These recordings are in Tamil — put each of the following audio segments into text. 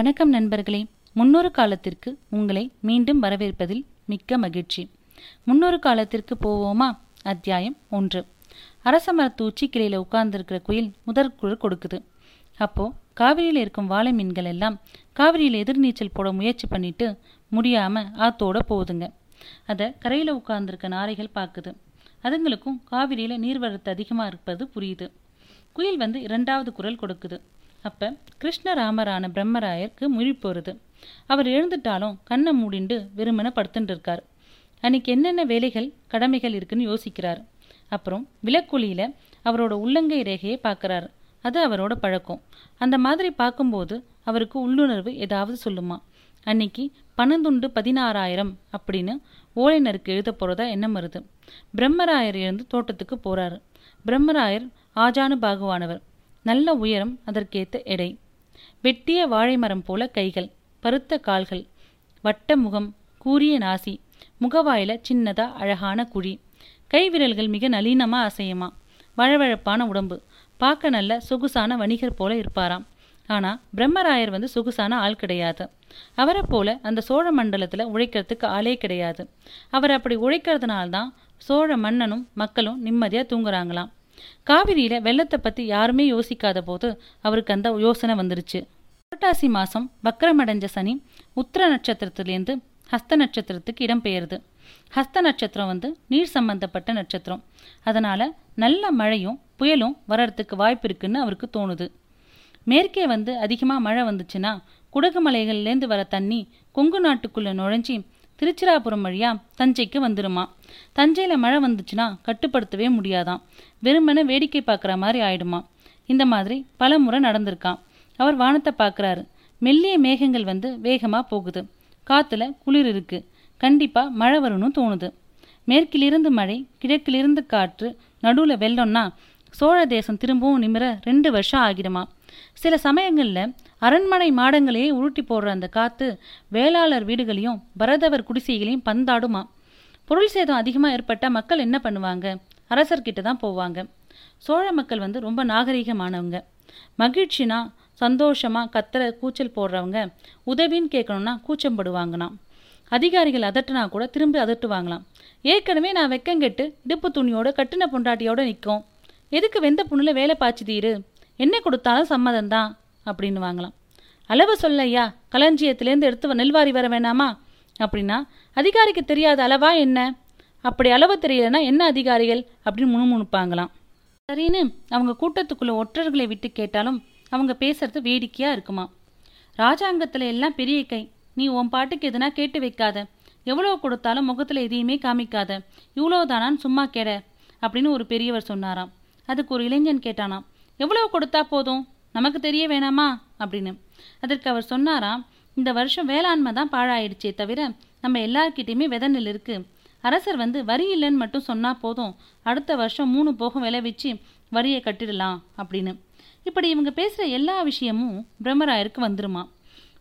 வணக்கம் நண்பர்களே. முன்னொரு காலத்திற்கு உங்களை மீண்டும் வரவேற்பதில் மிக்க மகிழ்ச்சி. முன்னொரு காலத்திற்கு போவோமா? அத்தியாயம் ஒன்று. அரச மரத்து உச்சி கிளையில் உட்கார்ந்துருக்கிற குயில் முதற்குழு கொடுக்குது. அப்போ காவிரியில் இருக்கும் வாழை மீன்கள் எல்லாம் காவிரியில் எதிர்நீச்சல் போட முயற்சி பண்ணிட்டு முடியாம ஆத்தோட போகுதுங்க. அதை கரையில் உட்கார்ந்துருக்க நாரைகள் பார்க்குது அதுங்களுக்கும் காவிரியில் நீர்வரத்து அதிகமாக இருப்பது புரியுது. குயில் வந்து இரண்டாவது குரல் கொடுக்குது. அப்போ கிருஷ்ணராமரான பிரம்மராயருக்கு முழிப்பு வருது அவர் எழுந்துட்டாலும் கண்ணை மூடிண்டு வெறுமனை படுத்துட்டு இருக்கார் அன்னைக்கு என்னென்ன வேலைகள் கடமைகள் இருக்குன்னு யோசிக்கிறார். அப்புறம் விலக்குழியில் அவரோட உள்ளங்கை ரேகையை பார்க்கறாரு. அது அவரோட பழக்கம். அந்த மாதிரி பார்க்கும்போது அவருக்கு உள்ளுணர்வு ஏதாவது சொல்லுமா? அன்னைக்கு பணந்துண்டு பதினாறாயிரம் அப்படின்னு ஓலைனருக்கு எழுத போகிறதா எண்ணம் வருது பிரம்மராயர் எழுந்து தோட்டத்துக்கு போகிறாரு பிரம்மராயர் ஆஜானு பாகுவானவர் நல்ல உயரம் அதற்கேத்த எடை. வெட்டிய வாழை மரம் போல கைகள் பருத்த கால்கள் வட்ட முகம் கூரிய நாசி முகவாயில சின்னதா அழகான குழி. கை விரல்கள் மிக நளினமா அசையுமா? வழவழப்பான உடம்பு. பார்க்க நல்ல சொகுசான வணிகர் போல இருப்பாராம். ஆனா பிரம்மராயர் வந்து சொகுசான ஆள் கிடையாது. அவரை போல அந்த சோழ மண்டலத்துல உழைக்கிறதுக்கு ஆளே கிடையாது. அவர் அப்படி உழைக்கிறதுனால்தான் சோழ மன்னனும் மக்களும் நிம்மதியா தூங்குறாங்களாம். காவிரியில வெள்ளத்தை பத்தி யாருமே யோசிக்காத போது அவருக்கு அந்த யோசனை வந்துருச்சு. புரட்டாசி மாசம் வக்கரமடைஞ்ச சனி உத்திர நட்சத்திரத்திலேருந்து ஹஸ்த நட்சத்திரத்துக்கு இடம்பெயருது. ஹஸ்த நட்சத்திரம் வந்து நீர் சம்பந்தப்பட்ட நட்சத்திரம். அதனால நல்ல மழையும் புயலும் வர்றதுக்கு வாய்ப்பு இருக்குன்னு அவருக்கு தோணுது. மேற்கே வந்து அதிகமாக மழை வந்துச்சுன்னா குடகு மலைகள்லேருந்து வர தண்ணி கொங்கு நாட்டுக்குள்ள நுழைஞ்சி திருச்சிராபுரம் வழியா தஞ்சைக்கு வந்துருமா. தஞ்சையில மழை வந்துச்சுன்னா கட்டுப்படுத்தவே முடியாதாம். வெறுமனே வேடிக்கை பார்க்குற மாதிரி ஆயிடுமா. இந்த மாதிரி பல முறை நடந்திருக்கான் அவர் வானத்தை பார்க்குறாரு மெல்லிய மேகங்கள் வந்து வேகமாக போகுது. காற்றுல குளிர் இருக்கு. கண்டிப்பாக மழை வரும்னு தோணுது. மேற்கிலிருந்து மழை கிழக்கிலிருந்து காற்று நடுவில் வெள்ளம்னா சோழ தேசம் திரும்பவும் நிமிர ரெண்டு வருஷம் ஆகிடுமா. சில சமயங்களில் அரண்மனை மாடங்களே உருட்டி போடுற அந்த காற்று வேளாளர் வீடுகளையும் பரதவர் குடிசைகளையும் பந்தாடுமா? பொருள் சேதம் அதிகமாக ஏற்பட்ட மக்கள் என்ன பண்ணுவாங்க? அரசர்கிட்ட தான் போவாங்க. சோழ மக்கள் வந்து ரொம்ப நாகரிகமானவங்க. மகிழ்ச்சினா சந்தோஷமா கத்துற கூச்சல் போடுறவங்க உதவின்னு கேட்கணும்னா கூச்சம்படுவாங்களாம் அதிகாரிகள் அதட்டுனா கூட திரும்பி அதட்டுவாங்களாம். ஏற்கனவே நான் வெக்கங்கெட்டு இடுப்பு துணியோட கட்டின பொண்டாட்டியோட நிற்கும் எதுக்கு வெந்த புண்ணுல வேலை பாய்ச்சுதீரு? என்ன கொடுத்தாலும் சம்மதம் தான் அப்படின்னு வாங்கலாம். அளவு சொல்லையா களஞ்சியத்திலேருந்து எடுத்து நெல்வாரி வர வேணாமா? அப்படின்னா அதிகாரிக்கு தெரியாத அளவா என்ன? அப்படி அளவு தெரியலன்னா என்ன அதிகாரிகள்? அப்படின்னு முணுமுணுப்பாங்களாம். சரின்னு அவங்க கூட்டத்துக்குள்ள ஒற்றர்களை விட்டு கேட்டாலும் அவங்க பேசுறது வேடிக்கையா இருக்குமா? ராஜாங்கத்துல எல்லாம் பெரிய கை நீ உன் பாட்டுக்கு எதுனா கேட்டு வைக்காத. எவ்வளோ கொடுத்தாலும் முகத்தில் எதையுமே காமிக்காத. இவ்வளோதானான்னு சும்மா கேட அப்படின்னு ஒரு பெரியவர் சொன்னாராம். அதுக்கு ஒரு இளைஞன் கேட்டானாம். எவ்வளவு கொடுத்தா போதும்? நமக்கு தெரிய வேணாமா? அப்படின்னு. அதற்கு அவர் சொன்னாராம் இந்த வருஷம் வேளாண்மை தான் பாழாயிடுச்சே தவிர நம்ம எல்லார்கிட்டையுமே வித நெல் இருக்கு. அரசர் வந்து வரி இல்லைன்னு மட்டும் சொன்னா போதும். அடுத்த வருஷம் மூணு போகம் விளைவிச்சு வரியை கட்டிடலாம் அப்படின்னு. இப்படி இவங்க பேசுகிற எல்லா விஷயமும் பிரம்மராயருக்கு வந்துருமா?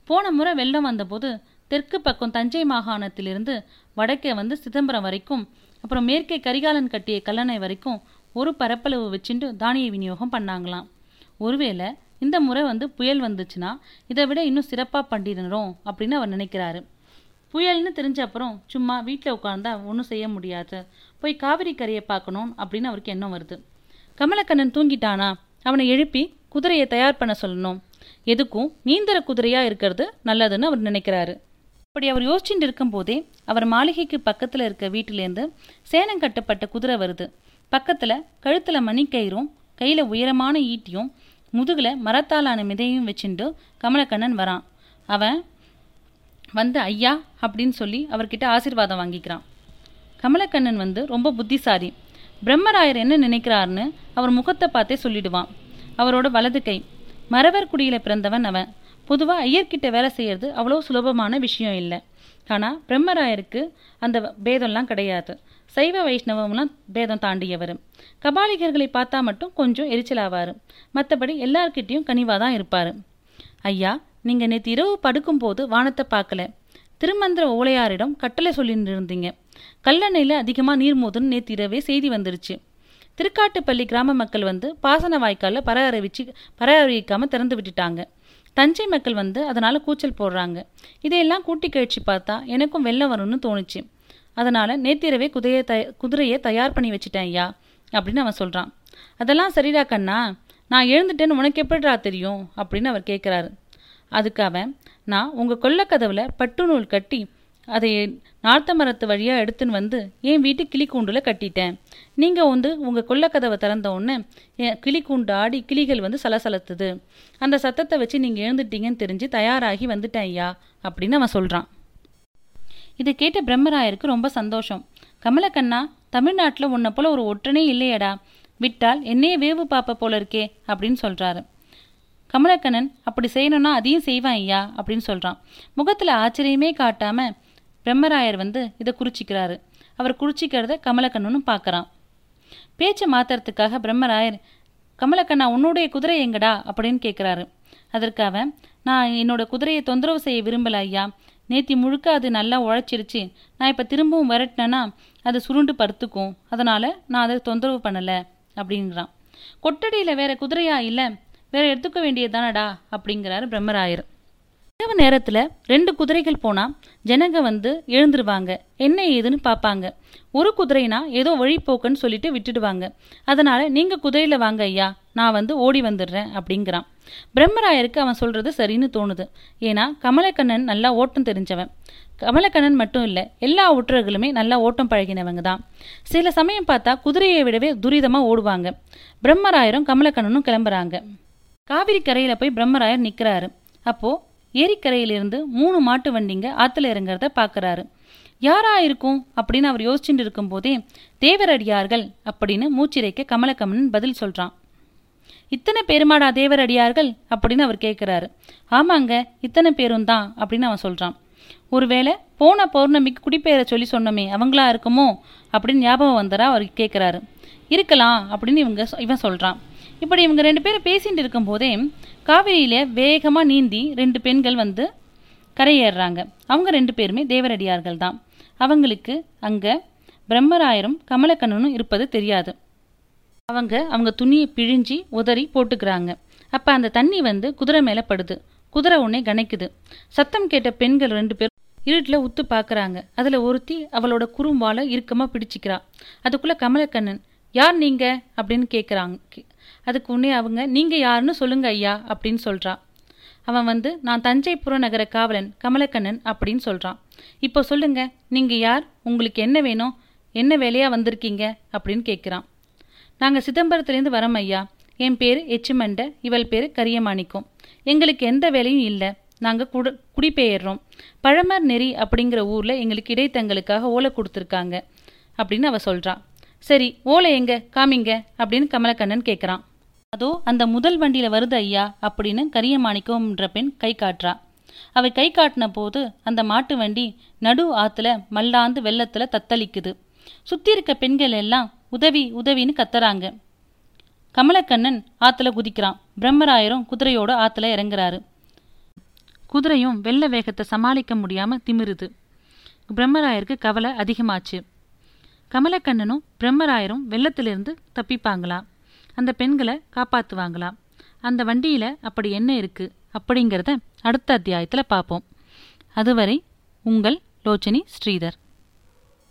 போன முறை வெள்ளம் வந்தபோது தெற்கு பக்கம் தஞ்சை மாகாணத்திலிருந்து வடக்கே வந்து சிதம்பரம் வரைக்கும் அப்புறம் மேற்கே கரிகாலன் கட்டிய கல்லணை வரைக்கும் ஒரு பரப்பளவு வச்சுட்டு தானிய விநியோகம் பண்ணாங்களாம். ஒருவேளை இந்த முறை வந்து புயல் வந்துச்சுன்னா இதை விட இன்னும் சிறப்பாக பண்ணிடணும் அப்படின்னு அவர் நினைக்கிறாரு. புயல்னு தெரிஞ்ச அப்புறம் சும்மா வீட்டில் உட்கார்ந்தா ஒன்றும் செய்ய முடியாது. போய் காவிரி கரையை பார்க்கணும் அப்படின்னு அவருக்கு எண்ணம் வருது. கமலக்கண்ணன் தூங்கிட்டானா? அவனை எழுப்பி குதிரையை தயார் பண்ண சொல்லணும். எதுக்கும் நீந்தர குதிரையாக இருக்கிறது நல்லதுன்னு அவர் நினைக்கிறாரு. அப்படி அவர் யோசிச்சுட்டு இருக்கும்போதே அவர் மாளிகைக்கு பக்கத்தில் இருக்க வீட்டிலேருந்து சேனம் கட்டப்பட்ட குதிரை வருது. பக்கத்தில் கழுத்தில் மணிக்கயிறும் கையில் உயரமான ஈட்டியும் முதுகில் மரத்தாலான மிதையும் வச்சுட்டு கமலக்கண்ணன் வரான். அவன் வந்து ஐயா அப்படின்னு சொல்லி அவர்கிட்ட ஆசீர்வாதம் வாங்கிக்கிறான். கமலக்கண்ணன் வந்து ரொம்ப புத்திசாலி. பிரம்மராயர் என்ன நினைக்கிறாருன்னு அவர் முகத்தை பார்த்தே சொல்லிடுவான். அவரோட வலது கை. மரவர் குடியில் பிறந்தவன் அவன். பொதுவாக ஐயர்கிட்ட வேலை செய்கிறது அவ்வளோ சுலபமான விஷயம் இல்லை. ஆனால் பிரம்மராயருக்கு அந்த பேதம்லாம் கிடையாது. சைவ வைஷ்ணவம்லாம் பேதம் தாண்டியவர். கபாலிகர்களை பார்த்தா மட்டும் கொஞ்சம் எரிச்சலாவாரு. மற்றபடி எல்லார்கிட்டேயும் கனிவாக தான் இருப்பார். ஐயா நீங்கள் நேற்று இரவு படுக்கும்போது வானத்தை பார்க்கல. திருமந்திர ஓலையாரிடம் கட்டளை சொல்லிட்டு இருந்தீங்க கல்லணையில் அதிகமாக நீர் மோதுன்னு நேற்று இரவே செய்தி வந்துருச்சு. திருக்காட்டுப்பள்ளி கிராம மக்கள் வந்து பாசன வாய்க்காலில் பராமரிச்சு பராமரிக்காமல் திறந்து விட்டுட்டாங்க. தஞ்சை மக்கள் வந்து அதனால் கூச்சல் போடுறாங்க. இதையெல்லாம் கூட்டி கழிச்சு பார்த்தா எனக்கும் வெள்ளம் வரும்னு தோணுச்சு. அதனால் நேத்திரவே குதிரையை த குதிரையை தயார் பண்ணி வச்சிட்டேன் ஐயா அப்படின்னு அவன் சொல்கிறான் அதெல்லாம் சரிடா கண்ணா நான் எழுந்துட்டேன்னு உனக்கு எப்படிடா தெரியும்? அப்படின்னு அவர் கேட்குறாரு அதுக்கு அவன் நான் உங்கள் கொல்லக்கதவில் பட்டு நூல் கட்டி அதை நார்த்த மரத்து வழியாக எடுத்துன்னு வந்து என் வீட்டு கிளிக்கூண்டில் கட்டிட்டேன். நீங்கள் வந்து உங்கள் கொல்லக்கதவை திறந்த உடனே என் கிளிக்கூண்டு ஆடி கிளிகள் வந்து சலசலத்துது. அந்த சத்தத்தை வச்சு நீங்கள் எழுந்துட்டீங்கன்னு தெரிஞ்சு தயாராகி வந்துட்டேன் ஐயா அப்படின்னு அவன் சொல்கிறான் இதை கேட்ட பிரம்மராயருக்கு ரொம்ப சந்தோஷம். கமலக்கண்ணா தமிழ்நாட்டில் உன்னை போல ஒரு ஒற்றனே இல்லையடா. விட்டால் என்னையே வேவு பாப்ப போல இருக்கே அப்படின்னு சொல்கிறாரு கமலக்கண்ணன் அப்படி செய்யணும்னா அதையும் செய்வான் ஐயா அப்படின்னு சொல்கிறான் முகத்தில் ஆச்சரியமே காட்டாமல் பிரம்மராயர் வந்து இதை குறிச்சிக்கிறாரு. அவர் குறிச்சிக்கிறத கமலக்கண்ணனும் பார்க்குறான். பேச்சை மாத்துறதுக்காக பிரம்மராயர் கமலக்கண்ணா உன்னுடைய குதிரை எங்கடா? அப்படின்னு கேட்குறாரு அதற்கு அவன் நான் என்னோட குதிரையை தொந்தரவு செய்ய விரும்பல ஐயா. நேத்தி முழுக்க அது நல்லா உழைச்சிருச்சு. நான் இப்போ திரும்பவும் விரட்டினேன்னா அது சுருண்டு படுத்துக்கும் அதனால் நான் அதை தொந்தரவு பண்ணலை அப்படிங்கிறான் கொட்டடியில் வேற குதிரையா இல்லை வேற எடுத்துக்க வேண்டியது தானடா அப்படிங்கிறாரு பிரம்மராயர். இரவு நேரத்தில் ரெண்டு குதிரைகள் போனால் ஜனங்க வந்து எழுந்துருவாங்க. என்ன ஏதுன்னு பார்ப்பாங்க. ஒரு குதிரைனா ஏதோ வழிப்போக்குன்னு சொல்லிட்டு விட்டுடுவாங்க. அதனால நீங்கள் குதிரையில் வாங்க ஐயா நான் வந்து ஓடி வந்துடுறேன் அப்படிங்கிறான். பிரம்மராயருக்கு அவன் சொல்கிறது சரின்னு தோணுது. ஏன்னா கமலக்கண்ணன் நல்லா ஓட்டம் தெரிஞ்சவன். கமலக்கண்ணன் மட்டும் இல்லை எல்லா ஒற்றர்களுமே நல்லா ஓட்டம் பழகினவங்க தான். சில சமயம் பார்த்தா குதிரையை விடவே துரிதமாக ஓடுவாங்க. பிரம்மராயரும் கமலக்கண்ணனும் கிளம்புறாங்க. காவிரி கரையில் போய் பிரம்மராயர் நிற்கிறாரு அப்போது ஏரிக்கரையிலிருந்து மூணு மாட்டு வண்டிங்க ஆற்றுல இறங்குறத பார்க்குறாரு யாரா இருக்கும் அப்படின்னு அவர் யோசிச்சுட்டு இருக்கும்போதே தேவரடியார்கள் அப்படின்னு மூச்சிரைக்க கமலக்கமன் பதில் சொல்கிறான் இத்தனை பேருமாடா தேவரடியார்கள் அப்படின்னு அவர் கேட்குறாரு ஆமாங்க இத்தனை பேரும் தான் அப்படின்னு அவன் சொல்கிறான் ஒருவேளை போன பௌர்ணமிக்கு குடிப்பெயரை சொல்லி சொன்னோமே அவங்களா இருக்குமோ? அப்படின்னு ஞாபகம் வந்தரா அவர் கேட்குறாரு இருக்கலாம் அப்படின்னு இவங்க இவன் சொல்கிறான் இப்படி இவங்க ரெண்டு பேரும் பேசிகிட்டு இருக்கும்போதே காவிரியில் வேகமாக நீந்தி ரெண்டு பெண்கள் வந்து கரையேறுறாங்க. அவங்க ரெண்டு பேருமே தேவரடியார்கள் தான். அவங்களுக்கு அங்கே பிரம்மராயரும் கமலக்கண்ணனும் இருப்பது தெரியாது. அவங்க அவங்க துணியை பிழிஞ்சி உதறி போட்டுக்கிறாங்க. அப்போ அந்த தண்ணி வந்து குதிரை மேலே படுது. குதிரை உன்னை கனைக்குது சத்தம் கேட்ட பெண்கள் ரெண்டு பேரும் இருட்டில் உத்து பார்க்குறாங்க அதில் ஒருத்தி அவளோட குறும்பால இறுக்கமாக பிடிச்சிக்கிறா. அதுக்குள்ளே கமலக்கண்ணன் யார் நீங்கள் அப்படின்னு கேட்குறாங்க அதுக்கு உன்னே அவங்க நீங்கள் யாருன்னு சொல்லுங்க ஐயா அப்படின்னு சொல்கிறா அவன் வந்து நான் தஞ்சை புறநகர காவலன் கமலக்கண்ணன் அப்படின்னு சொல்கிறான் இப்போ சொல்லுங்க நீங்கள் யார்? உங்களுக்கு என்ன வேணும்? என்ன வேலையாக வந்திருக்கீங்க? அப்படின்னு கேட்குறான் நாங்கள் சிதம்பரத்துலேருந்து வரோம் ஐயா. என் பேர் எச்சிமண்ட இவள் பேர் கரியமாணிக்கம். எங்களுக்கு எந்த வேலையும் இல்லை. நாங்கள் குடு குடிபெயர்றோம். பழமர் நெறி அப்படிங்கிற ஊரில் எங்களுக்கு இடைத்தங்களுக்காக ஓலை கொடுத்துருக்காங்க அப்படின்னு அவ சொல்கிறான் சரி ஓலை எங்க? காமிங்க அப்படின்னு கமலக்கண்ணன் கேட்குறான் அதோ அந்த முதல் வண்டியில் வருது ஐயா அப்படின்னு கரியமாணிக்கம்ன்ற பெண் கை காட்டுறா. அவை கை காட்டின போது அந்த மாட்டு வண்டி நடு ஆத்துல மல்லாந்து வெள்ளத்துல தத்தளிக்குது. சுத்தி இருக்க பெண்கள் எல்லாம் உதவி உதவின்னு கத்துறாங்க. கமலக்கண்ணன் ஆத்துல குதிக்கிறான். பிரம்மராயரும் குதிரையோட ஆத்துல இறங்குறாரு. குதிரையும் வெள்ள வேகத்தை சமாளிக்க முடியாம திமிருது. பிரம்மராயருக்கு கவலை அதிகமாச்சு. கமலக்கண்ணனும் பிரம்மராயரும் வெள்ளத்திலிருந்து தப்பிப்பாங்களாம் அந்த பெண்களை காப்பாற்றுவாங்களாம் அந்த வண்டியில அப்படி என்ன இருக்கு? அப்படிங்கிறத அடுத்த அத்தியாயத்தில் பார்ப்போம். அதுவரை உங்கள் லோச்சனி ஸ்ரீதர்.